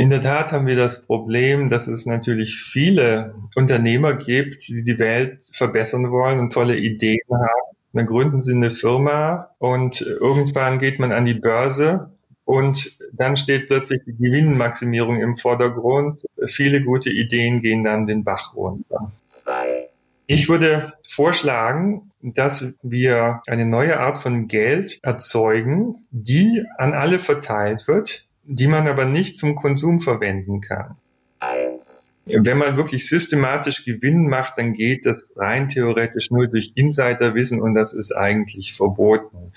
In der Tat haben wir das Problem, dass es natürlich viele Unternehmer gibt, die die Welt verbessern wollen und tolle Ideen haben. Dann gründen sie eine Firma und irgendwann geht man an die Börse und dann steht plötzlich die Gewinnmaximierung im Vordergrund. Viele gute Ideen gehen dann den Bach runter. Ich würde vorschlagen, dass wir eine neue Art von Geld erzeugen, die an alle verteilt wird, die man aber nicht zum Konsum verwenden kann. Wenn man wirklich systematisch Gewinn macht, dann geht das rein theoretisch nur durch Insiderwissen und das ist eigentlich verboten.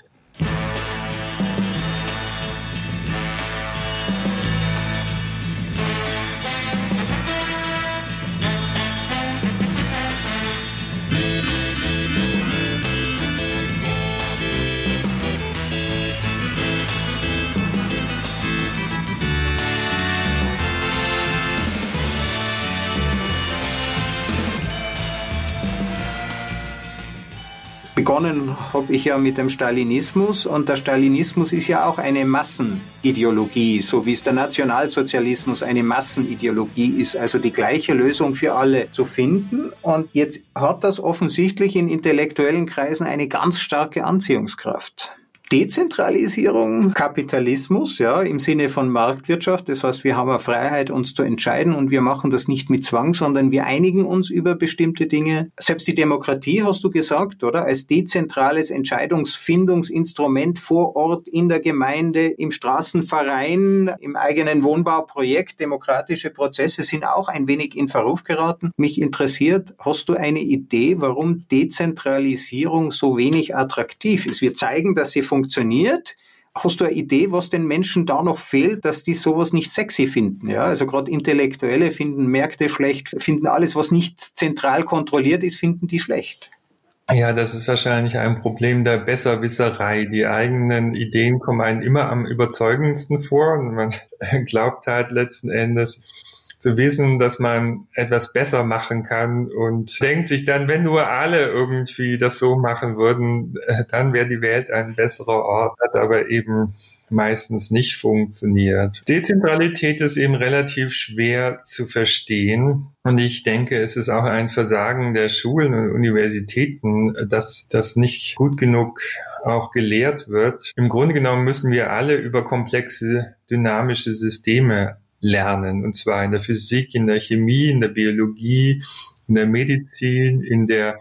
Begonnen habe ich ja mit dem Stalinismus und der Stalinismus ist ja auch eine Massenideologie, so wie es der Nationalsozialismus eine Massenideologie ist, also die gleiche Lösung für alle zu finden. Und jetzt hat das offensichtlich in intellektuellen Kreisen eine ganz starke Anziehungskraft. Dezentralisierung, Kapitalismus, ja, im Sinne von Marktwirtschaft. Das heißt, wir haben eine Freiheit, uns zu entscheiden und wir machen das nicht mit Zwang, sondern wir einigen uns über bestimmte Dinge. Selbst die Demokratie, hast du gesagt, oder? Als dezentrales Entscheidungsfindungsinstrument vor Ort in der Gemeinde, im Straßenverein, im eigenen Wohnbauprojekt. Demokratische Prozesse sind auch ein wenig in Verruf geraten. Mich interessiert, hast du eine Idee, warum Dezentralisierung so wenig attraktiv ist? Wir zeigen, dass sie funktioniert funktioniert. Hast du eine Idee, was den Menschen da noch fehlt, dass die sowas nicht sexy finden? Ja, also gerade Intellektuelle finden Märkte schlecht, finden alles, was nicht zentral kontrolliert ist, finden die schlecht. Ja, das ist wahrscheinlich ein Problem der Besserwisserei. Die eigenen Ideen kommen einem immer am überzeugendsten vor und man glaubt halt letzten Endes, zu wissen, dass man etwas besser machen kann und denkt sich dann, wenn nur alle irgendwie das so machen würden, äh, dann wäre die Welt ein besserer Ort, hat aber eben meistens nicht funktioniert. Dezentralität ist eben relativ schwer zu verstehen. Und ich denke, es ist auch ein Versagen der Schulen und Universitäten, dass das nicht gut genug auch gelehrt wird. Im Grunde genommen müssen wir alle über komplexe dynamische Systeme lernen. Und zwar in der Physik, in der Chemie, in der Biologie, in der Medizin, in der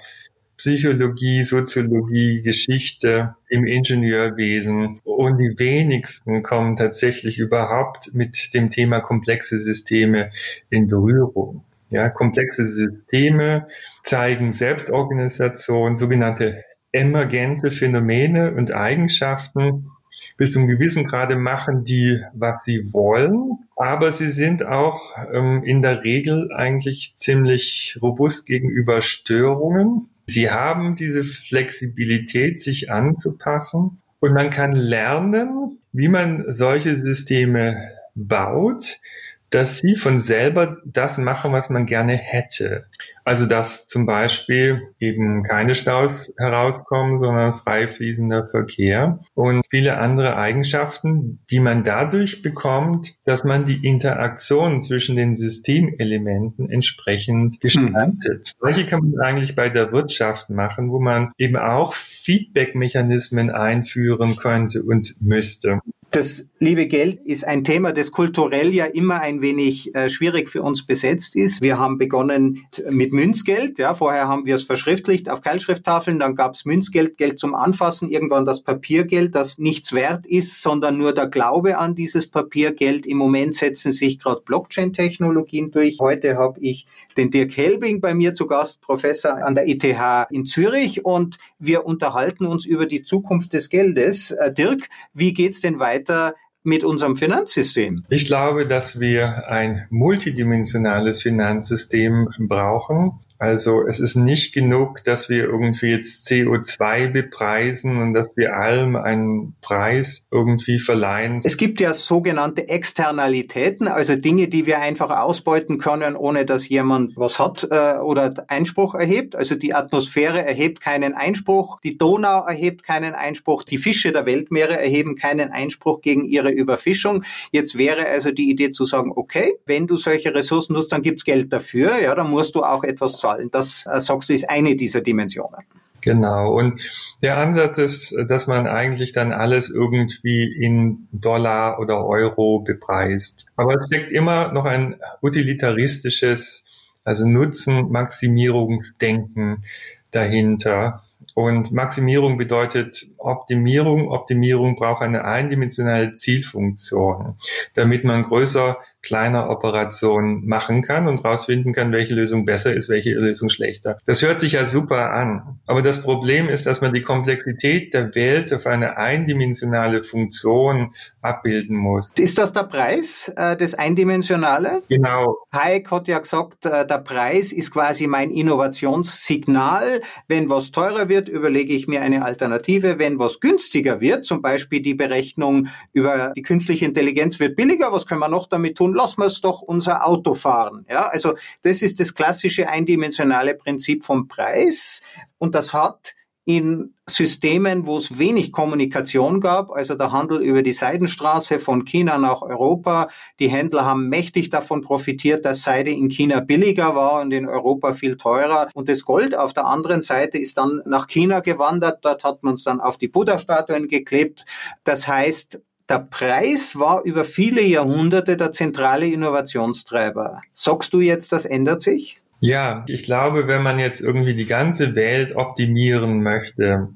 Psychologie, Soziologie, Geschichte, im Ingenieurwesen. Und die wenigsten kommen tatsächlich überhaupt mit dem Thema komplexe Systeme in Berührung. Ja, komplexe Systeme zeigen Selbstorganisation, sogenannte emergente Phänomene und Eigenschaften, bis zum gewissen Grade machen die, was sie wollen, aber sie sind auch ähm, in der Regel eigentlich ziemlich robust gegenüber Störungen. Sie haben diese Flexibilität, sich anzupassen. Und man kann lernen, wie man solche Systeme baut, dass sie von selber das machen, was man gerne hätte. Also dass zum Beispiel eben keine Staus herauskommen, sondern frei fließender Verkehr und viele andere Eigenschaften, die man dadurch bekommt, dass man die Interaktion zwischen den Systemelementen entsprechend gestaltet. Mhm. Solche kann man eigentlich bei der Wirtschaft machen, wo man eben auch Feedback-Mechanismen einführen könnte und müsste. Das liebe Geld ist ein Thema, das kulturell ja immer ein wenig äh, schwierig für uns besetzt ist. Wir haben begonnen mit Münzgeld. Ja, vorher haben wir es verschriftlicht auf Keilschrifttafeln, dann gab es Münzgeld, Geld zum Anfassen, irgendwann das Papiergeld, das nichts wert ist, sondern nur der Glaube an dieses Papiergeld. Im Moment setzen sich gerade Blockchain-Technologien durch. Heute habe ich den Dirk Helbing bei mir zu Gast, Professor an der ETH in Zürich und wir unterhalten uns über die Zukunft des Geldes. Äh, Dirk, wie geht's denn weiter mit unserem Finanzsystem? Ich glaube, dass wir ein multidimensionales Finanzsystem brauchen. Also es ist nicht genug, dass wir irgendwie jetzt CO2 bepreisen und dass wir allem einen Preis irgendwie verleihen. Es gibt ja sogenannte Externalitäten, also Dinge, die wir einfach ausbeuten können, ohne dass jemand was hat äh, oder Einspruch erhebt. Also die Atmosphäre erhebt keinen Einspruch, die Donau erhebt keinen Einspruch, die Fische der Weltmeere erheben keinen Einspruch gegen ihre Überfischung. Jetzt wäre also die Idee zu sagen, okay, wenn du solche Ressourcen nutzt, dann gibt's Geld dafür, ja, dann musst du auch etwas zahlen zahlen. Das, äh, sagst du, ist eine dieser Dimensionen. Genau. Und der Ansatz ist, dass man eigentlich dann alles irgendwie in Dollar oder Euro bepreist. Aber es steckt immer noch ein utilitaristisches, also Nutzen-Maximierungsdenken dahinter. Und Maximierung bedeutet Optimierung. Optimierung braucht eine eindimensionale Zielfunktion, damit man größer kleiner Operation machen kann und rausfinden kann, welche Lösung besser ist, welche Lösung schlechter. Das hört sich ja super an. Aber das Problem ist, dass man die Komplexität der Welt auf eine eindimensionale Funktion abbilden muss. Ist das der Preis, äh, das Eindimensionale? Genau. Hayek hat ja gesagt, äh, der Preis ist quasi mein Innovationssignal. Wenn was teurer wird, überlege ich mir eine Alternative. Wenn was günstiger wird, zum Beispiel die Berechnung über die künstliche Intelligenz wird billiger, was können wir noch damit tun? Tun, lassen wir es doch unser Auto fahren. Ja, also das ist das klassische eindimensionale Prinzip vom Preis und das hat in Systemen, wo es wenig Kommunikation gab, also der Handel über die Seidenstraße von China nach Europa. Die Händler haben mächtig davon profitiert, dass Seide in China billiger war und in Europa viel teurer. Und das Gold auf der anderen Seite ist dann nach China gewandert. Dort hat man es dann auf die Buddha-Statuen geklebt. Das heißt, der Preis war über viele Jahrhunderte der zentrale Innovationstreiber. Sagst du jetzt, das ändert sich? Ja, ich glaube, wenn man jetzt irgendwie die ganze Welt optimieren möchte,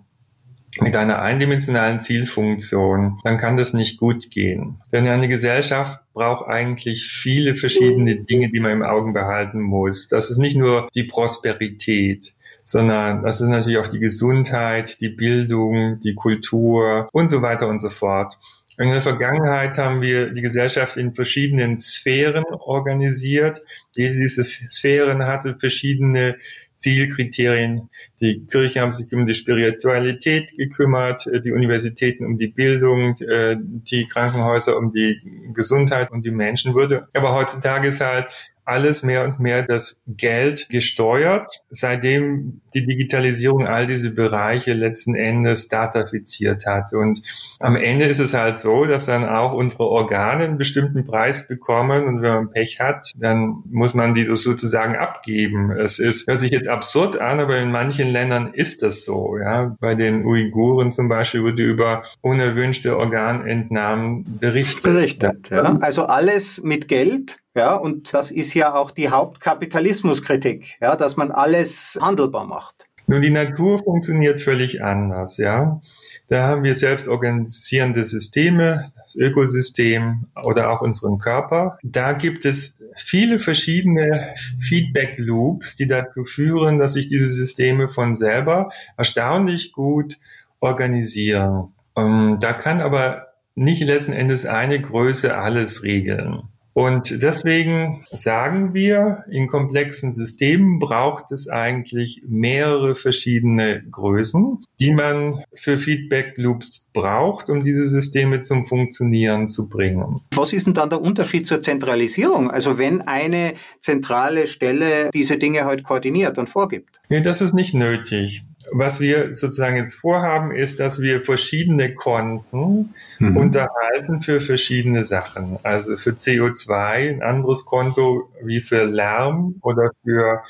mit einer eindimensionalen Zielfunktion, dann kann das nicht gut gehen. Denn eine Gesellschaft braucht eigentlich viele verschiedene Dinge, die man im Augen behalten muss. Das ist nicht nur die Prosperität, sondern das ist natürlich auch die Gesundheit, die Bildung, die Kultur und so weiter und so fort. In der Vergangenheit haben wir die Gesellschaft in verschiedenen Sphären organisiert. Jede dieser Sphären hatte verschiedene Zielkriterien. Die Kirchen haben sich um die Spiritualität gekümmert, die Universitäten um die Bildung, äh, die Krankenhäuser um die Gesundheit und die Menschenwürde. Aber heutzutage ist halt alles mehr und mehr das Geld gesteuert, seitdem die Digitalisierung all diese Bereiche letzten Endes datafiziert hat. Und am Ende ist es halt so, dass dann auch unsere Organe einen bestimmten Preis bekommen und wenn man Pech hat, dann muss man die sozusagen abgeben. Es ist, hört sich jetzt absurd an, aber in manchen Ländern ist das so. Ja, bei den Uiguren zum Beispiel wurde über unerwünschte Organentnahmen berichtet. Berichtet, ja. Also alles mit Geld ja, und das ist ja auch die Hauptkapitalismuskritik, ja, dass man alles handelbar macht. Nun, die Natur funktioniert völlig anders, ja. Da haben wir selbst organisierende Systeme, das Ökosystem oder auch unseren Körper. Da gibt es viele verschiedene Feedback Loops, die dazu führen, dass sich diese Systeme von selber erstaunlich gut organisieren. Ähm, da kann aber nicht letzten Endes eine Größe alles regeln. Und deswegen sagen wir, in komplexen Systemen braucht es eigentlich mehrere verschiedene Größen, die man für Feedback Loops braucht, um diese Systeme zum Funktionieren zu bringen. Was ist denn dann der Unterschied zur Zentralisierung? Also wenn eine zentrale Stelle diese Dinge halt koordiniert und vorgibt? Nee, das ist nicht nötig was wir sozusagen jetzt vorhaben, ist, dass wir verschiedene Konten mhm. unterhalten für verschiedene Sachen. Also für CO2 ein anderes Konto wie für Lärm oder für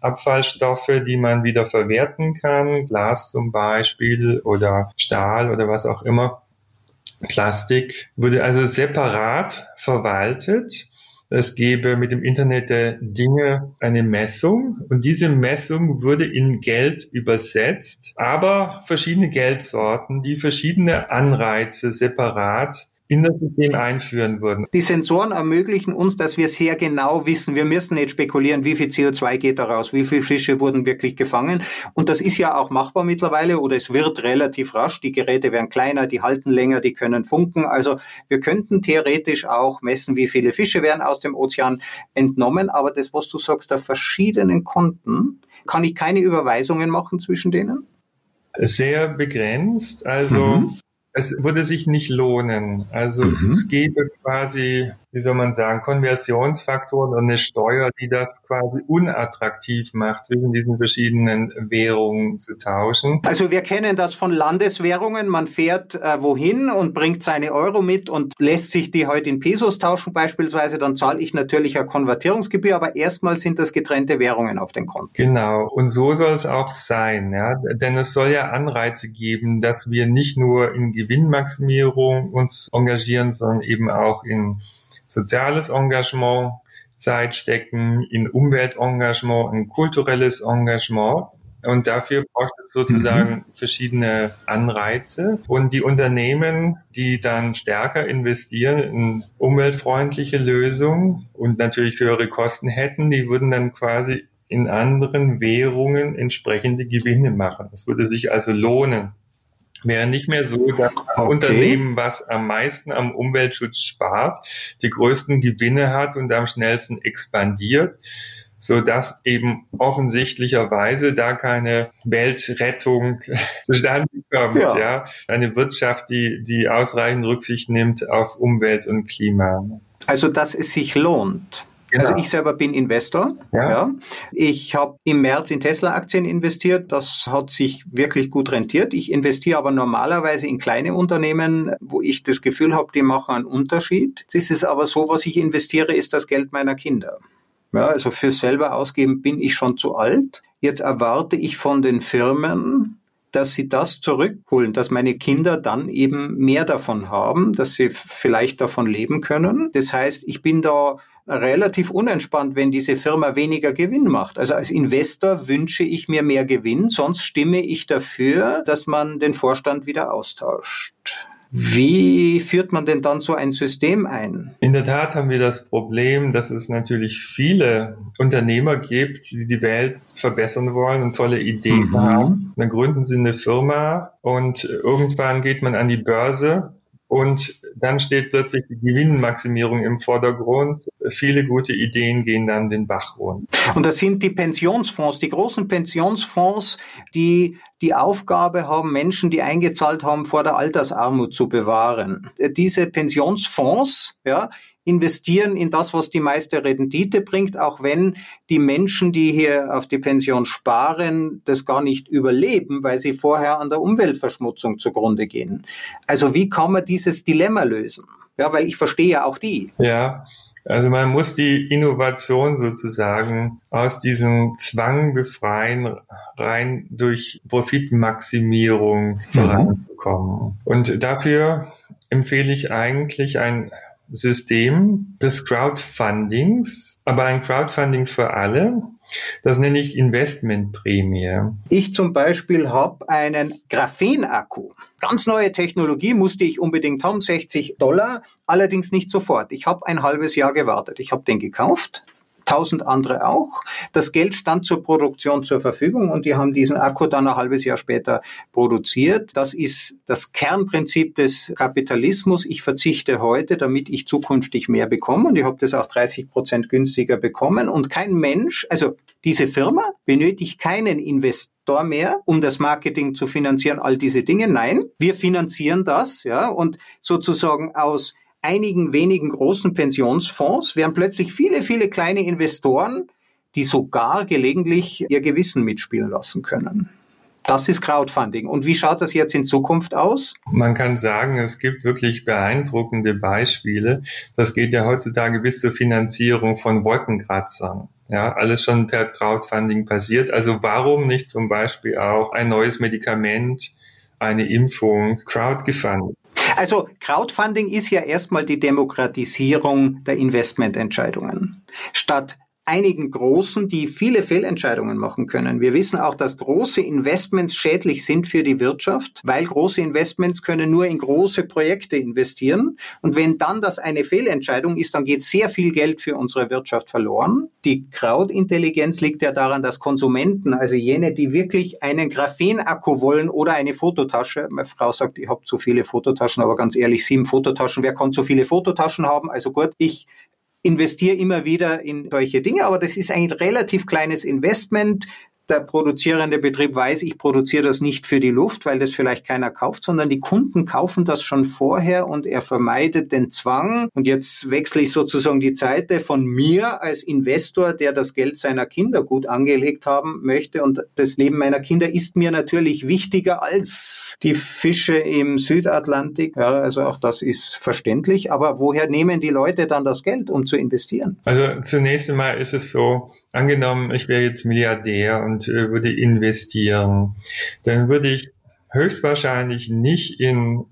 Abfallstoffe, die man wieder verwerten kann, Glas zum Beispiel oder Stahl oder was auch immer. Plastik wurde also separat verwaltet es gäbe mit dem Internet der Dinge eine Messung und diese Messung würde in Geld übersetzt, aber verschiedene Geldsorten, die verschiedene Anreize separat in das System einführen würden. Die Sensoren ermöglichen uns, dass wir sehr genau wissen, wir müssen nicht spekulieren, wie viel CO2 geht da raus, wie viele Fische wurden wirklich gefangen. Und das ist ja auch machbar mittlerweile oder es wird relativ rasch. Die Geräte werden kleiner, die halten länger, die können funken. Also wir könnten theoretisch auch messen, wie viele Fische werden aus dem Ozean entnommen. Aber das, was du sagst, da verschiedenen Konten, kann ich keine Überweisungen machen zwischen denen? Sehr begrenzt. Also mhm es würde sich nicht lohnen. Also mhm. es gäbe quasi wie soll man sagen, Konversionsfaktoren und eine Steuer, die das quasi unattraktiv macht, zwischen diesen verschiedenen Währungen zu tauschen. Also wir kennen das von Landeswährungen. Man fährt äh, wohin und bringt seine Euro mit und lässt sich die heute in Pesos tauschen beispielsweise. Dann zahle ich natürlich eine Konvertierungsgebühr, aber erstmal sind das getrennte Währungen auf den Konten. Genau. Und so soll es auch sein, ja. Denn es soll ja Anreize geben, dass wir nicht nur in Gewinnmaximierung uns engagieren, sondern eben auch in soziales Engagement Zeit stecken, in Umweltengagement, in kulturelles Engagement. Und dafür braucht es sozusagen mhm. verschiedene Anreize. Und die Unternehmen, die dann stärker investieren in umweltfreundliche Lösungen und natürlich höhere Kosten hätten, die würden dann quasi in anderen Währungen entsprechende Gewinne machen. Es würde sich also lohnen wäre nicht mehr so, dass okay. Unternehmen, was am meisten am Umweltschutz spart, die größten Gewinne hat und am schnellsten expandiert, so dass eben offensichtlicherweise da keine Weltrettung zustande kommt, ja. ja. Eine Wirtschaft, die, die ausreichend Rücksicht nimmt auf Umwelt und Klima. Also, dass es sich lohnt. Genau. Also ich selber bin Investor. Ja. ja. Ich habe im März in Tesla-Aktien investiert. Das hat sich wirklich gut rentiert. Ich investiere aber normalerweise in kleine Unternehmen, wo ich das Gefühl habe, die machen einen Unterschied. Jetzt ist es aber so, was ich investiere, ist das Geld meiner Kinder. Ja, also fürs selber ausgeben bin ich schon zu alt. Jetzt erwarte ich von den Firmen, dass sie das zurückholen, dass meine Kinder dann eben mehr davon haben, dass sie vielleicht davon leben können. Das heißt, ich bin da relativ unentspannt, wenn diese Firma weniger Gewinn macht. Also als Investor wünsche ich mir mehr Gewinn, sonst stimme ich dafür, dass man den Vorstand wieder austauscht. Wie führt man denn dann so ein System ein? In der Tat haben wir das Problem, dass es natürlich viele Unternehmer gibt, die die Welt verbessern wollen und tolle Ideen mhm. haben. Dann gründen sie eine Firma und irgendwann geht man an die Börse und dann steht plötzlich die Gewinnmaximierung im Vordergrund. Viele gute Ideen gehen dann den Bach runter. Und das sind die Pensionsfonds, die großen Pensionsfonds, die die Aufgabe haben, Menschen, die eingezahlt haben, vor der Altersarmut zu bewahren. Diese Pensionsfonds, ja, investieren in das, was die meiste Rendite bringt, auch wenn die Menschen, die hier auf die Pension sparen, das gar nicht überleben, weil sie vorher an der Umweltverschmutzung zugrunde gehen. Also wie kann man dieses Dilemma lösen? Ja, weil ich verstehe ja auch die. Ja, also man muss die Innovation sozusagen aus diesem Zwang befreien, rein durch Profitmaximierung mhm. voranzukommen. Und dafür empfehle ich eigentlich ein System des Crowdfundings, aber ein Crowdfunding für alle. Das nenne ich Investmentprämie. Ich zum Beispiel habe einen Graphenakku. Ganz neue Technologie musste ich unbedingt haben, 60 Dollar, allerdings nicht sofort. Ich habe ein halbes Jahr gewartet. Ich habe den gekauft, tausend andere auch. Das Geld stand zur Produktion zur Verfügung und die haben diesen Akku dann ein halbes Jahr später produziert. Das ist das Kernprinzip des Kapitalismus. Ich verzichte heute, damit ich zukünftig mehr bekomme und ich habe das auch 30 Prozent günstiger bekommen und kein Mensch, also diese Firma benötigt keinen Investor mehr, um das Marketing zu finanzieren, all diese Dinge. Nein, wir finanzieren das, ja, und sozusagen aus einigen wenigen großen Pensionsfonds werden plötzlich viele, viele kleine Investoren, die sogar gelegentlich ihr Gewissen mitspielen lassen können. Das ist Crowdfunding. Und wie schaut das jetzt in Zukunft aus? Man kann sagen, es gibt wirklich beeindruckende Beispiele. Das geht ja heutzutage bis zur Finanzierung von Wolkenkratzern. Ja, alles schon per Crowdfunding passiert. Also warum nicht zum Beispiel auch ein neues Medikament, eine Impfung crowdgefundet? Also Crowdfunding ist ja erstmal die Demokratisierung der Investmententscheidungen. Statt einigen Großen, die viele Fehlentscheidungen machen können. Wir wissen auch, dass große Investments schädlich sind für die Wirtschaft, weil große Investments können nur in große Projekte investieren. Und wenn dann das eine Fehlentscheidung ist, dann geht sehr viel Geld für unsere Wirtschaft verloren. Die Crowdintelligenz liegt ja daran, dass Konsumenten, also jene, die wirklich einen Graphenakku wollen oder eine Fototasche, meine Frau sagt, ich habe zu viele Fototaschen, aber ganz ehrlich, sieben Fototaschen, wer kann zu viele Fototaschen haben? Also gut, ich investiere immer wieder in solche Dinge, aber das ist ein relativ kleines Investment der produzierende Betrieb weiß, ich produziere das nicht für die Luft, weil das vielleicht keiner kauft, sondern die Kunden kaufen das schon vorher und er vermeidet den Zwang. Und jetzt wechsle ich sozusagen die Seite von mir als Investor, der das Geld seiner Kinder gut angelegt haben möchte. Und das Leben meiner Kinder ist mir natürlich wichtiger als die Fische im Südatlantik. Ja, also auch das ist verständlich. Aber woher nehmen die Leute dann das Geld, um zu investieren? Also zunächst einmal ist es so, angenommen, ich wäre jetzt Milliardär und äh, würde investieren, dann würde ich höchstwahrscheinlich nicht in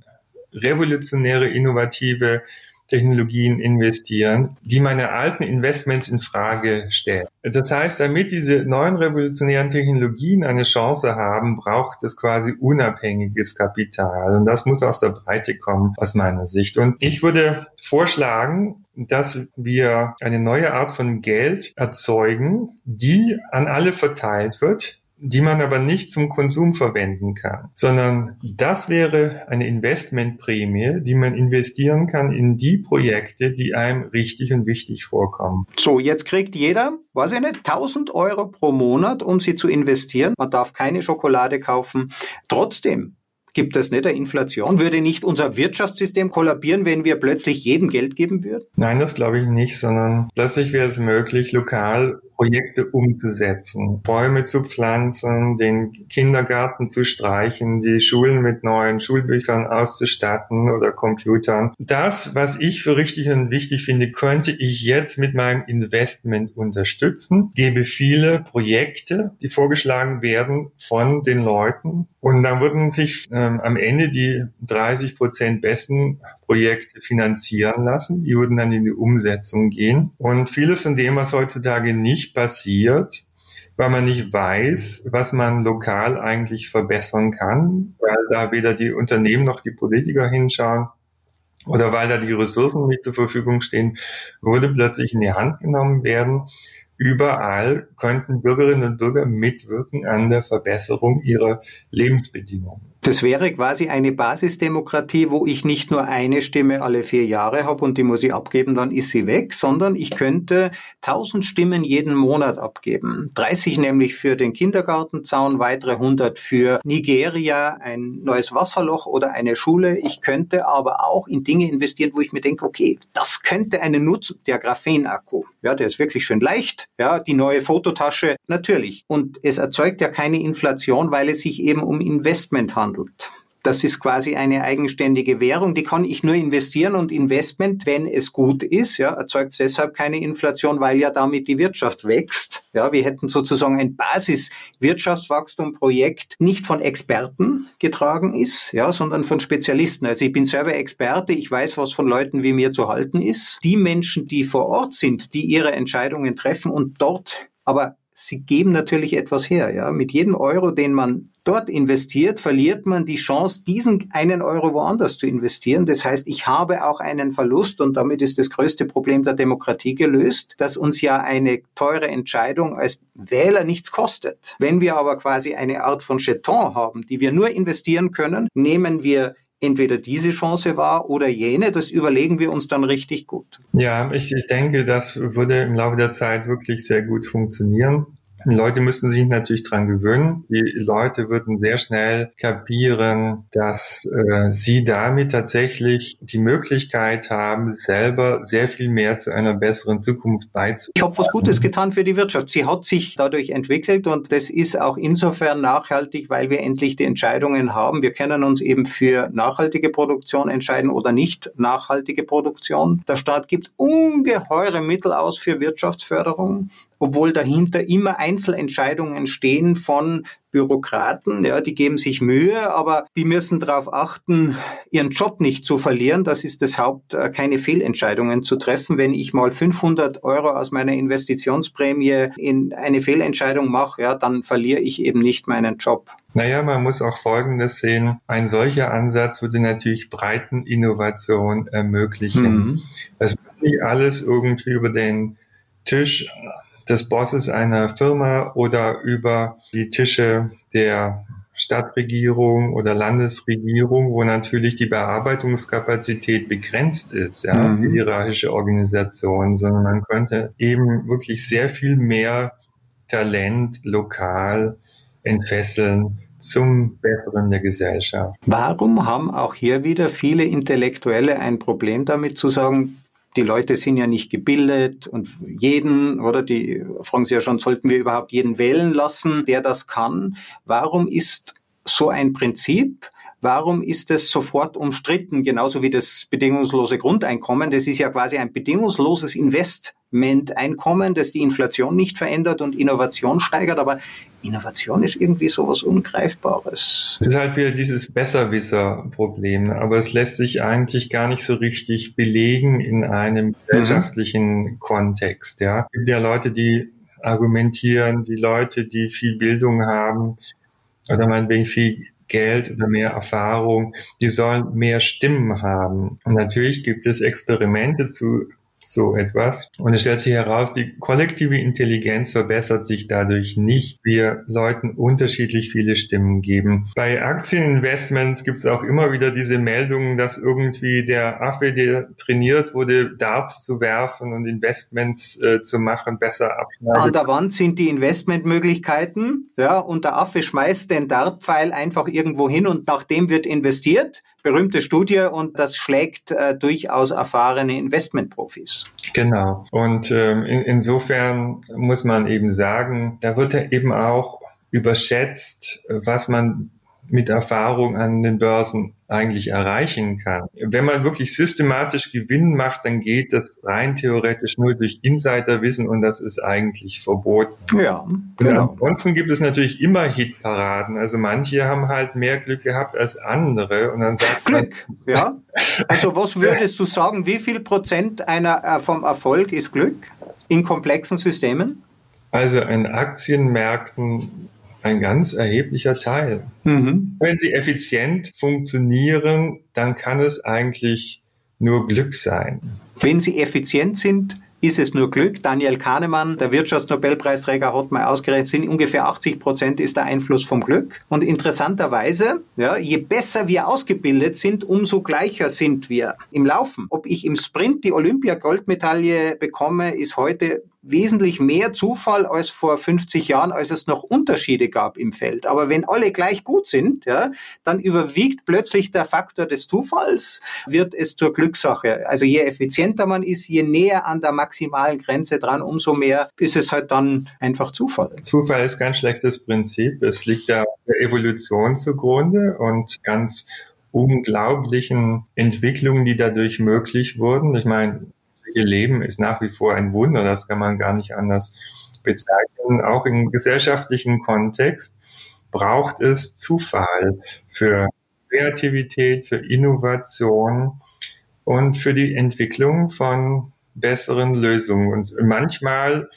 revolutionäre, innovative Technologien investieren, die meine alten Investments in Frage stellen. Das heißt, damit diese neuen revolutionären Technologien eine Chance haben, braucht es quasi unabhängiges Kapital. Und das muss aus der Breite kommen, aus meiner Sicht. Und ich würde vorschlagen, dass wir eine neue Art von Geld erzeugen, die an alle verteilt wird, die man aber nicht zum Konsum verwenden kann, sondern das wäre eine Investmentprämie, die man investieren kann in die Projekte, die einem richtig und wichtig vorkommen. So, jetzt kriegt jeder, weiß ich nicht, 1000 Euro pro Monat, um sie zu investieren. Man darf keine Schokolade kaufen. Trotzdem Gibt es nicht eine Inflation? Würde nicht unser Wirtschaftssystem kollabieren, wenn wir plötzlich jedem Geld geben würden? Nein, das glaube ich nicht, sondern plötzlich wäre es möglich, lokal Projekte umzusetzen, Bäume zu pflanzen, den Kindergarten zu streichen, die Schulen mit neuen Schulbüchern auszustatten oder Computern. Das, was ich für richtig und wichtig finde, könnte ich jetzt mit meinem Investment unterstützen, gebe viele Projekte, die vorgeschlagen werden von den Leuten und dann würden sich ähm, am Ende die 30 Prozent besten Projekte finanzieren lassen. Die würden dann in die Umsetzung gehen. Und vieles von dem, was heutzutage nicht passiert, weil man nicht weiß, was man lokal eigentlich verbessern kann, weil da weder die Unternehmen noch die Politiker hinschauen oder weil da die Ressourcen nicht zur Verfügung stehen, würde plötzlich in die Hand genommen werden Überall könnten Bürgerinnen und Bürger mitwirken an der Verbesserung ihrer Lebensbedingungen. Das wäre quasi eine Basisdemokratie, wo ich nicht nur eine Stimme alle vier Jahre habe und die muss ich abgeben, dann ist sie weg, sondern ich könnte 1000 Stimmen jeden Monat abgeben. 30 nämlich für den Kindergartenzaun, weitere 100 für Nigeria, ein neues Wasserloch oder eine Schule. Ich könnte aber auch in Dinge investieren, wo ich mir denke, okay, das könnte einen Nutzen, der Graphenakku. Ja, der ist wirklich schön leicht. Ja, die neue Fototasche, natürlich. Und es erzeugt ja keine Inflation, weil es sich eben um Investment handelt. Das ist quasi eine eigenständige Währung, die kann ich nur investieren und Investment, wenn es gut ist, ja, erzeugt deshalb keine Inflation, weil ja damit die Wirtschaft wächst. Ja, wir hätten sozusagen ein Basis-Wirtschaftswachstum-Projekt nicht von Experten getragen ist, ja, sondern von Spezialisten. Also ich bin selber Experte, ich weiß, was von Leuten wie mir zu halten ist. Die Menschen, die vor Ort sind, die ihre Entscheidungen treffen und dort aber sie geben natürlich etwas her. Ja, mit jedem Euro, den man dort investiert, verliert man die Chance, diesen einen Euro woanders zu investieren. Das heißt, ich habe auch einen Verlust und damit ist das größte Problem der Demokratie gelöst, dass uns ja eine teure Entscheidung als Wähler nichts kostet. Wenn wir aber quasi eine Art von Jeton haben, die wir nur investieren können, nehmen wir entweder diese Chance wahr oder jene. Das überlegen wir uns dann richtig gut. Ja, ich, ich denke, das würde im Laufe der Zeit wirklich sehr gut funktionieren. Leute müssten sich natürlich dran gewöhnen. Die Leute würden sehr schnell kapieren, dass äh, sie damit tatsächlich die Möglichkeit haben, selber sehr viel mehr zu einer besseren Zukunft beizutragen. Ich habe was Gutes getan für die Wirtschaft. Sie hat sich dadurch entwickelt und das ist auch insofern nachhaltig, weil wir endlich die Entscheidungen haben. Wir können uns eben für nachhaltige Produktion entscheiden oder nicht nachhaltige Produktion. Der Staat gibt ungeheure Mittel aus für Wirtschaftsförderung obwohl dahinter immer Einzelentscheidungen stehen von Bürokraten, ja, die geben sich Mühe, aber die müssen darauf achten, ihren Job nicht zu verlieren. Das ist das Haupt, äh, keine Fehlentscheidungen zu treffen. Wenn ich mal 500 Euro aus meiner Investitionsprämie in eine Fehlentscheidung mache, ja, dann verliere ich eben nicht meinen Job. Naja, man muss auch Folgendes sehen. Ein solcher Ansatz würde natürlich breiten Innovation ermöglichen. Mhm. Das wird nicht alles irgendwie über den Tisch des Bosses einer Firma oder über die Tische der Stadtregierung oder Landesregierung, wo natürlich die Bearbeitungskapazität begrenzt ist, ja, mhm. hierarchische Organisation, sondern man könnte eben wirklich sehr viel mehr Talent lokal entfesseln zum Besseren der Gesellschaft. Warum haben auch hier wieder viele Intellektuelle ein Problem damit zu sagen, die Leute sind ja nicht gebildet und jeden, oder die fragen Sie ja schon, sollten wir überhaupt jeden wählen lassen, der das kann? Warum ist so ein Prinzip Warum ist es sofort umstritten, genauso wie das bedingungslose Grundeinkommen? Das ist ja quasi ein bedingungsloses Investmenteinkommen, das die Inflation nicht verändert und Innovation steigert. Aber Innovation ist irgendwie sowas Ungreifbares. Es ist halt wieder dieses Besserwisser-Problem, aber es lässt sich eigentlich gar nicht so richtig belegen in einem gesellschaftlichen mhm. Kontext. Ja, es gibt ja Leute, die argumentieren, die Leute, die viel Bildung haben oder meinetwegen viel Geld oder mehr Erfahrung, die sollen mehr Stimmen haben. Und natürlich gibt es Experimente zu so etwas. Und es stellt sich heraus, die kollektive Intelligenz verbessert sich dadurch nicht. Wir Leuten unterschiedlich viele Stimmen geben. Bei Aktieninvestments gibt es auch immer wieder diese Meldungen, dass irgendwie der Affe, der trainiert wurde, Darts zu werfen und Investments äh, zu machen, besser abschneidet. An der Wand sind die Investmentmöglichkeiten, ja, und der Affe schmeißt den Dartpfeil einfach irgendwo hin und nach dem wird investiert berühmte Studie und das schlägt äh, durchaus erfahrene Investmentprofis. Genau. Und ähm, in, insofern muss man eben sagen, da wird ja eben auch überschätzt, was man mit Erfahrung an den Börsen eigentlich erreichen kann. Wenn man wirklich systematisch Gewinn macht, dann geht das rein theoretisch nur durch Insiderwissen und das ist eigentlich verboten. Ja, genau. ansonsten gibt es natürlich immer Hitparaden. Also manche haben halt mehr Glück gehabt als andere und dann sagt Glück, man, ja. Also was würdest du sagen, wie viel Prozent einer äh, vom Erfolg ist Glück in komplexen Systemen? Also in Aktienmärkten ein ganz erheblicher Teil. Mhm. Wenn sie effizient funktionieren, dann kann es eigentlich nur Glück sein. Wenn sie effizient sind, ist es nur Glück. Daniel Kahnemann, der Wirtschaftsnobelpreisträger, hat mal ausgerechnet, sind ungefähr 80 Prozent ist der Einfluss vom Glück. Und interessanterweise, ja, je besser wir ausgebildet sind, umso gleicher sind wir im Laufen. Ob ich im Sprint die Olympia-Goldmedaille bekomme, ist heute wesentlich mehr Zufall als vor 50 Jahren, als es noch Unterschiede gab im Feld. Aber wenn alle gleich gut sind, ja, dann überwiegt plötzlich der Faktor des Zufalls, wird es zur Glückssache. Also je effizienter man ist, je näher an der maximalen Grenze dran, umso mehr ist es halt dann einfach Zufall. Zufall ist kein schlechtes Prinzip. Es liegt ja der Evolution zugrunde und ganz unglaublichen Entwicklungen, die dadurch möglich wurden. Ich meine, menschliche Leben ist nach wie vor ein Wunder, das kann man gar nicht anders bezeichnen. Auch im gesellschaftlichen Kontext braucht es Zufall für Kreativität, für Innovation und für die Entwicklung von besseren Lösungen. Und manchmal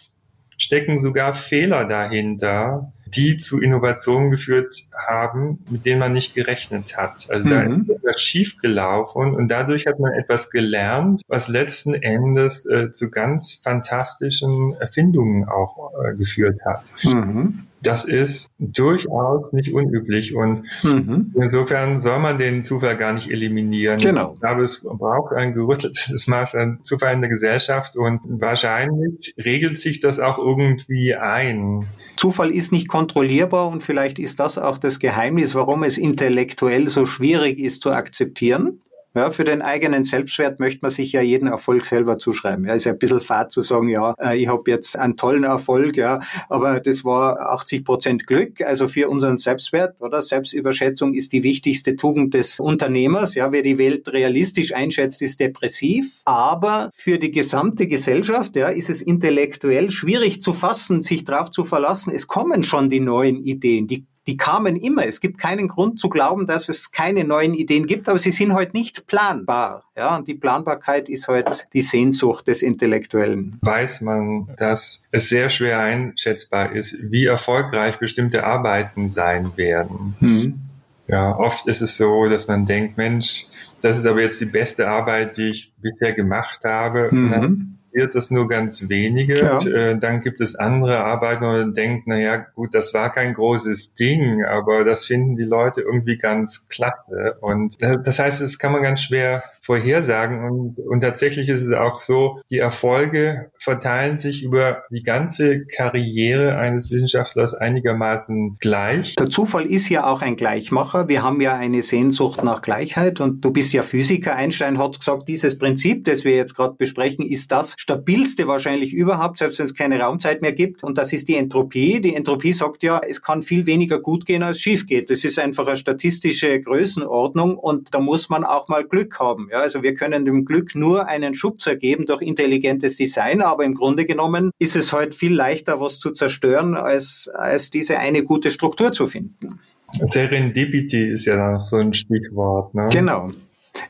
stecken sogar Fehler dahinter, die zu Innovationen geführt haben, mit denen man nicht gerechnet hat. Also mhm. da ist etwas schiefgelaufen und dadurch hat man etwas gelernt, was letzten Endes äh, zu ganz fantastischen Erfindungen auch äh, geführt hat. Mhm das ist durchaus nicht unüblich und mhm. insofern soll man den Zufall gar nicht eliminieren. Genau. Ich glaube, es braucht ein gerütteltes Maß an Zufall in der Gesellschaft und wahrscheinlich regelt sich das auch irgendwie ein. Zufall ist nicht kontrollierbar und vielleicht ist das auch das Geheimnis, warum es intellektuell so schwierig ist zu akzeptieren. Ja, für den eigenen Selbstwert möchte man sich ja jeden Erfolg selber zuschreiben. Ja, ist ja ein bisschen fad zu sagen, ja, äh, ich habe jetzt einen tollen Erfolg, ja, aber das war 80 Prozent Glück. Also für unseren Selbstwert oder Selbstüberschätzung ist die wichtigste Tugend des Unternehmers. Ja, wer die Welt realistisch einschätzt, ist depressiv. Aber für die gesamte Gesellschaft, ja, ist es intellektuell schwierig zu fassen, sich darauf zu verlassen. Es kommen schon die neuen Ideen, die die kamen immer. Es gibt keinen Grund zu glauben, dass es keine neuen Ideen gibt, aber sie sind heute halt nicht planbar. Ja, und die Planbarkeit ist heute halt die Sehnsucht des Intellektuellen. Weiß man, dass es sehr schwer einschätzbar ist, wie erfolgreich bestimmte Arbeiten sein werden. Mhm. Ja, oft ist es so, dass man denkt, Mensch, das ist aber jetzt die beste Arbeit, die ich bisher gemacht habe. Mhm interessiert das nur ganz wenige. Ja. Und, äh, dann gibt es andere Arbeiten, wo man denkt, na ja, gut, das war kein großes Ding, aber das finden die Leute irgendwie ganz klasse. Und äh, das heißt, das kann man ganz schwer vorhersagen. Und, und tatsächlich ist es auch so, die Erfolge verteilen sich über die ganze Karriere eines Wissenschaftlers einigermaßen gleich. Der Zufall ist ja auch ein Gleichmacher. Wir haben ja eine Sehnsucht nach Gleichheit und du bist ja Physiker. Einstein hat gesagt, dieses Prinzip, das wir jetzt gerade besprechen, ist das stabilste wahrscheinlich überhaupt, selbst wenn es keine Raumzeit mehr gibt. Und das ist die Entropie. Die Entropie sagt ja, es kann viel weniger gut gehen, als schief geht. Das ist einfach eine statistische Größenordnung und da muss man auch mal Glück haben. Ja, also wir können dem Glück nur einen Schubser geben durch intelligentes Design, aber im Grunde genommen ist es heute halt viel leichter, was zu zerstören, als, als diese eine gute Struktur zu finden. Serendipity ist ja so ein Stichwort. Ne? Genau.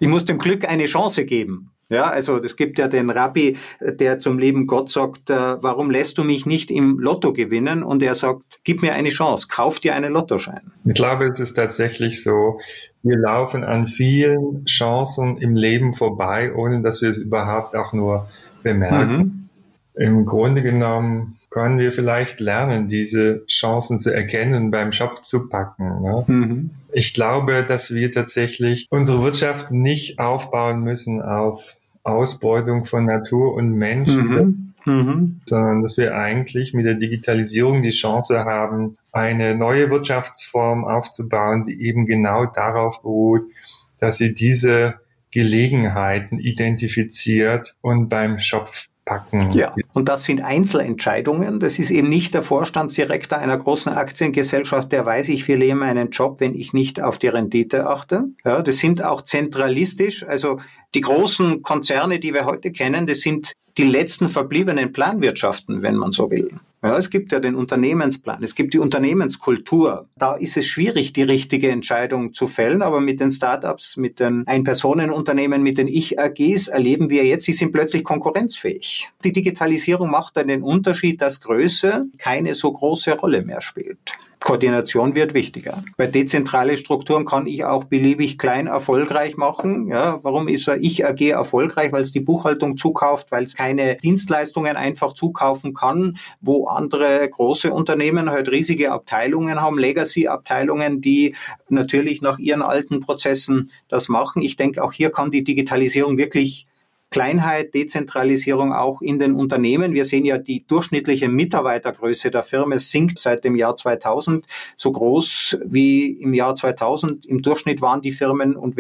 Ich muss dem Glück eine Chance geben. Ja, also es gibt ja den Rabbi, der zum lieben Gott sagt, äh, warum lässt du mich nicht im Lotto gewinnen? Und er sagt, gib mir eine Chance, kauf dir einen Lottoschein. Ich glaube, es ist tatsächlich so, wir laufen an vielen Chancen im Leben vorbei, ohne dass wir es überhaupt auch nur bemerken. Mhm. Im Grunde genommen können wir vielleicht lernen, diese Chancen zu erkennen, beim Shop zu packen. Ne? Mhm. Ich glaube, dass wir tatsächlich unsere Wirtschaft nicht aufbauen müssen auf Ausbeutung von Natur und Menschen, mhm. Mhm. sondern dass wir eigentlich mit der Digitalisierung die Chance haben, eine neue Wirtschaftsform aufzubauen, die eben genau darauf beruht, dass sie diese Gelegenheiten identifiziert und beim Schopf packen. Ja, und das sind Einzelentscheidungen. Das ist eben nicht der Vorstandsdirektor einer großen Aktiengesellschaft, der weiß, ich verliere meinen Job, wenn ich nicht auf die Rendite achte. Ja, das sind auch zentralistisch. Also die großen Konzerne, die wir heute kennen, das sind die letzten verbliebenen Planwirtschaften, wenn man so will. Ja, es gibt ja den Unternehmensplan, es gibt die Unternehmenskultur. Da ist es schwierig, die richtige Entscheidung zu fällen, aber mit den Startups, mit den Ein-Personen-Unternehmen, mit den Ich-AGs erleben wir jetzt, sie sind plötzlich konkurrenzfähig. Die Digitalisierung macht dann den Unterschied, dass Größe keine so große Rolle mehr spielt. Koordination wird wichtiger. Bei dezentrale Strukturen kann ich auch beliebig klein erfolgreich machen. Ja, warum ist er Ich AG erfolgreich? Weil es die Buchhaltung zukauft, weil es keine Dienstleistungen einfach zukaufen kann, wo andere große Unternehmen halt riesige Abteilungen haben, Legacy-Abteilungen, die natürlich nach ihren alten Prozessen das machen. Ich denke, auch hier kann die Digitalisierung wirklich Kleinheit, Dezentralisierung auch in den Unternehmen. Wir sehen ja, die durchschnittliche Mitarbeitergröße der Firma sinkt seit dem Jahr 2000 so groß wie im Jahr 2000. Im Durchschnitt waren die Firmen und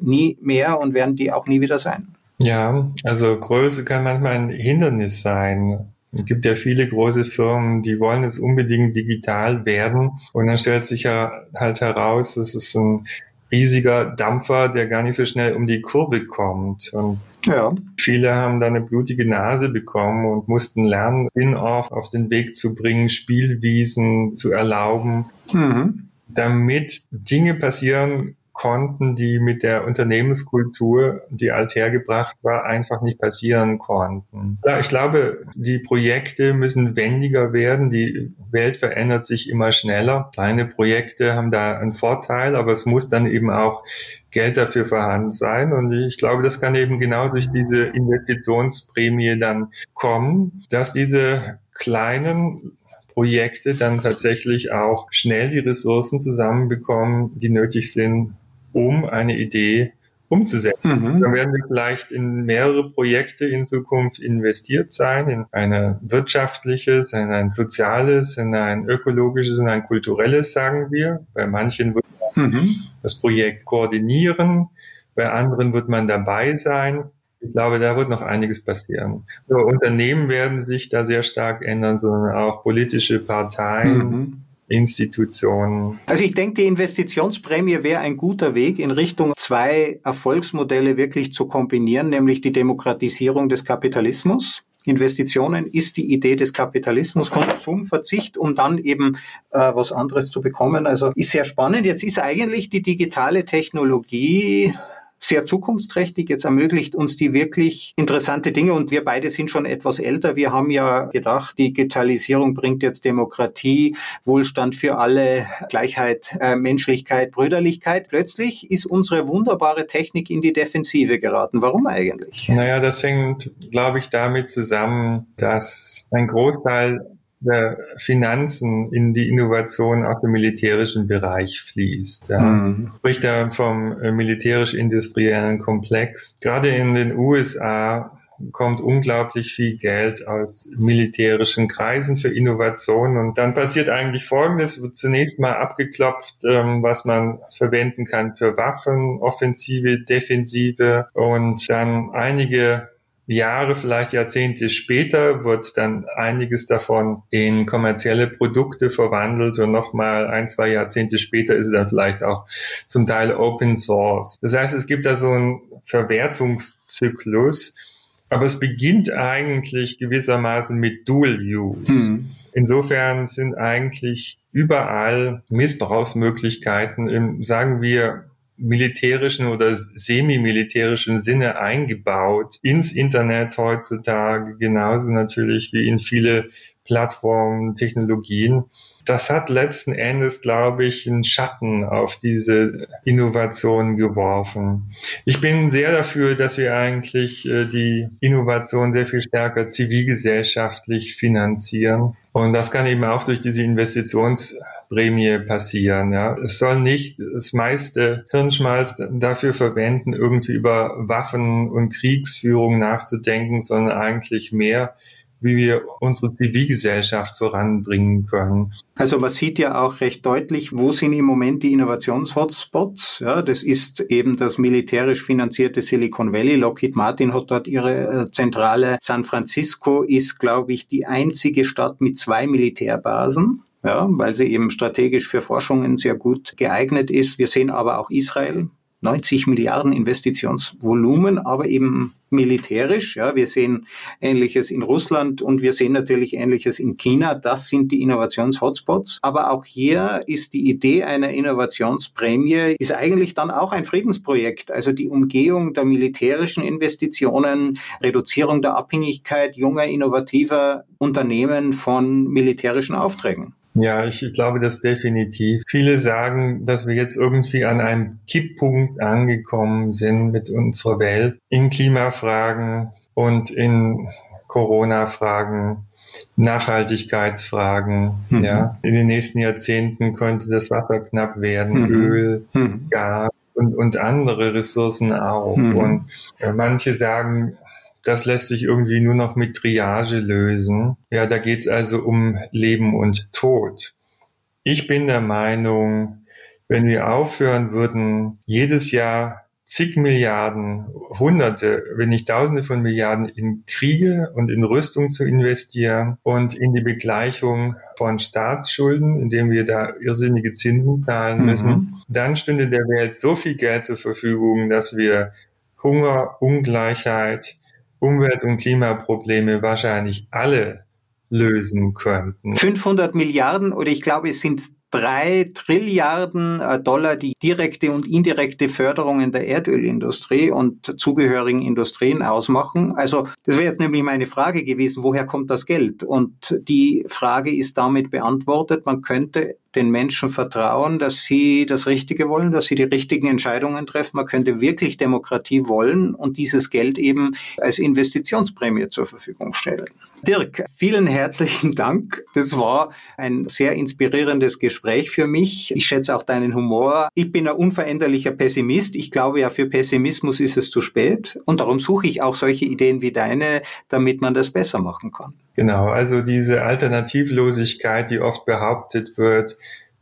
nie mehr und werden die auch nie wieder sein. Ja, also Größe kann manchmal ein Hindernis sein. Es gibt ja viele große Firmen, die wollen jetzt unbedingt digital werden. Und dann stellt sich ja halt heraus, dass es ein riesiger Dampfer, der gar nicht so schnell um die Kurve kommt. Und ja. viele haben da eine blutige Nase bekommen und mussten lernen, In-Off auf den Weg zu bringen, Spielwiesen zu erlauben, mhm. damit Dinge passieren konnten, die mit der Unternehmenskultur, die althergebracht war, einfach nicht passieren konnten. Ich glaube, die Projekte müssen wendiger werden. Die Welt verändert sich immer schneller. Kleine Projekte haben da einen Vorteil, aber es muss dann eben auch Geld dafür vorhanden sein. Und ich glaube, das kann eben genau durch diese Investitionsprämie dann kommen, dass diese kleinen Projekte dann tatsächlich auch schnell die Ressourcen zusammenbekommen, die nötig sind, um eine Idee umzusetzen. Mhm. Dann werden wir vielleicht in mehrere Projekte in Zukunft investiert sein, in ein wirtschaftliches, in ein soziales, in ein ökologisches, in ein kulturelles, sagen wir. Bei manchen wird man mhm. das Projekt koordinieren, bei anderen wird man dabei sein. Ich glaube, da wird noch einiges passieren. Nur Unternehmen werden sich da sehr stark ändern, sondern auch politische Parteien. Mhm. Institutionen. Also ich denke, die Investitionsprämie wäre ein guter Weg in Richtung zwei Erfolgsmodelle wirklich zu kombinieren, nämlich die Demokratisierung des Kapitalismus. Investitionen ist die Idee des Kapitalismus, Konsumverzicht, um dann eben äh, was anderes zu bekommen. Also ist sehr spannend. Jetzt ist eigentlich die digitale Technologie sehr zukunftsträchtig. Jetzt ermöglicht uns die wirklich interessante Dinge und wir beide sind schon etwas älter. Wir haben ja gedacht, Digitalisierung bringt jetzt Demokratie, Wohlstand für alle, Gleichheit, äh, Menschlichkeit, Brüderlichkeit. Plötzlich ist unsere wunderbare Technik in die Defensive geraten. Warum eigentlich? Naja, das hängt, glaube ich, damit zusammen, dass ein Großteil der Finanzen in die Innovation auf dem militärischen Bereich fließt. Ja. Mhm. Spricht da vom äh, militärisch-industriellen Komplex. Gerade in den USA kommt unglaublich viel Geld aus militärischen Kreisen für Innovation und dann passiert eigentlich Folgendes, wird zunächst mal abgeklopft, ähm, was man verwenden kann für Waffen, Offensive, Defensive und dann einige Jahre, vielleicht Jahrzehnte später wird dann einiges davon in kommerzielle Produkte verwandelt und nochmal ein, zwei Jahrzehnte später ist es dann vielleicht auch zum Teil Open Source. Das heißt, es gibt da so einen Verwertungszyklus, aber es beginnt eigentlich gewissermaßen mit Dual Use. Mhm. Insofern sind eigentlich überall Missbrauchsmöglichkeiten im, sagen wir, militärischen oder semi-militärischen Sinne eingebaut ins Internet heutzutage, genauso natürlich wie in viele Plattformen, Technologien. Das hat letzten Endes, glaube ich, einen Schatten auf diese Innovation geworfen. Ich bin sehr dafür, dass wir eigentlich äh, die Innovation sehr viel stärker zivilgesellschaftlich finanzieren. Und das kann eben auch durch diese Investitionsprämie passieren. Ja. Es soll nicht das meiste Hirnschmalz dafür verwenden, irgendwie über Waffen und Kriegsführung nachzudenken, sondern eigentlich mehr wie wir unsere Zivilgesellschaft voranbringen können. Also man sieht ja auch recht deutlich, wo sind im Moment die Innovationshotspots. Ja, das ist eben das militärisch finanzierte Silicon Valley. Lockheed Martin hat dort ihre äh, Zentrale. San Francisco ist, glaube ich, die einzige Stadt mit zwei Militärbasen ja, weil sie eben strategisch für Forschungen sehr gut geeignet ist. Wir sehen aber auch Israel, 90 Milliarden Investitionsvolumen, aber eben militärisch. Ja, wir sehen Ähnliches in Russland und wir sehen natürlich Ähnliches in China. Das sind die Innovationshotspots. Aber auch hier ist die Idee einer Innovationsprämie ist eigentlich dann auch ein Friedensprojekt. Also die Umgehung der militärischen Investitionen, Reduzierung der Abhängigkeit junger, innovativer Unternehmen von militärischen Aufträgen. Ja, ich, ich glaube das definitiv. Viele sagen, dass wir jetzt irgendwie an einem Kipppunkt angekommen sind mit unserer Welt in Klimafragen und in Corona-Fragen. Nachhaltigkeitsfragen. Mhm. Ja, in den nächsten Jahrzehnten könnte das Wasser knapp werden, mhm. Öl, mhm. Gas und, und andere Ressourcen auch. Mhm. Und äh, manche sagen, das lässt sich irgendwie nur noch mit Triage lösen. Ja, da geht's also um Leben und Tod. Ich bin der Meinung, wenn wir aufhören würden, jedes Jahr zig Milliarden, Hunderte, wenn nicht Tausende von Milliarden in Kriege und in Rüstung zu investieren und in die Begleichung von Staatsschulden, indem wir da irrsinnige Zinsen zahlen mhm. müssen, mhm. dann stünde der Welt so viel Geld zur Verfügung, dass wir Hunger, Ungleichheit, Umwelt- und Klimaprobleme wahrscheinlich alle lösen könnten. 500 Milliarden oder ich glaube, es sind drei Trilliarden äh, Dollar die direkte und indirekte Förderungen der Erdölindustrie und zugehörigen Industrien ausmachen. Also das wäre jetzt nämlich meine Frage gewesen, woher kommt das Geld? Und die Frage ist damit beantwortet. Man könnte den Menschen vertrauen, dass sie das Richtige wollen, dass sie die richtigen Entscheidungen treffen. Man könnte wirklich Demokratie wollen und dieses Geld eben als Investitionsprämie zur Verfügung stellen. Dirk, vielen herzlichen Dank. Das war ein sehr inspirierendes Gespräch für mich. Ich schätze auch deinen Humor. Ich bin ein unveränderlicher Pessimist. Ich glaube ja, für Pessimismus ist es zu spät. Und darum suche ich auch solche Ideen wie deine, damit man das besser machen kann. Genau, also diese Alternativlosigkeit, die oft behauptet wird,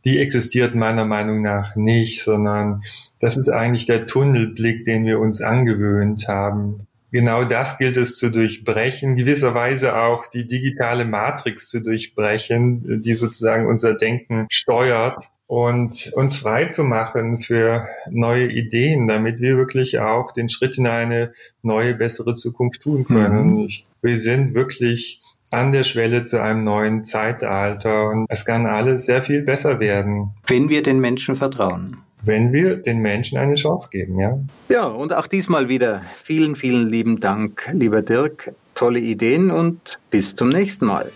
die existiert meiner Meinung nach nicht, sondern das ist eigentlich der Tunnelblick, den wir uns angewöhnt haben. Genau das gilt es zu durchbrechen, gewisserweise auch die digitale Matrix zu durchbrechen, die sozusagen unser Denken steuert und uns frei zu machen für neue Ideen, damit wir wirklich auch den Schritt in eine neue, bessere Zukunft tun können. Mhm. wir sind wirklich an der Schwelle zu einem neuen Zeitalter und es kann alles sehr viel besser werden. Wenn wir den Menschen vertrauen. Wenn wir den Menschen eine Chance geben, ja. Ja, und auch diesmal wieder vielen, vielen lieben Dank, lieber Dirk. Tolle Ideen und bis zum nächsten Mal.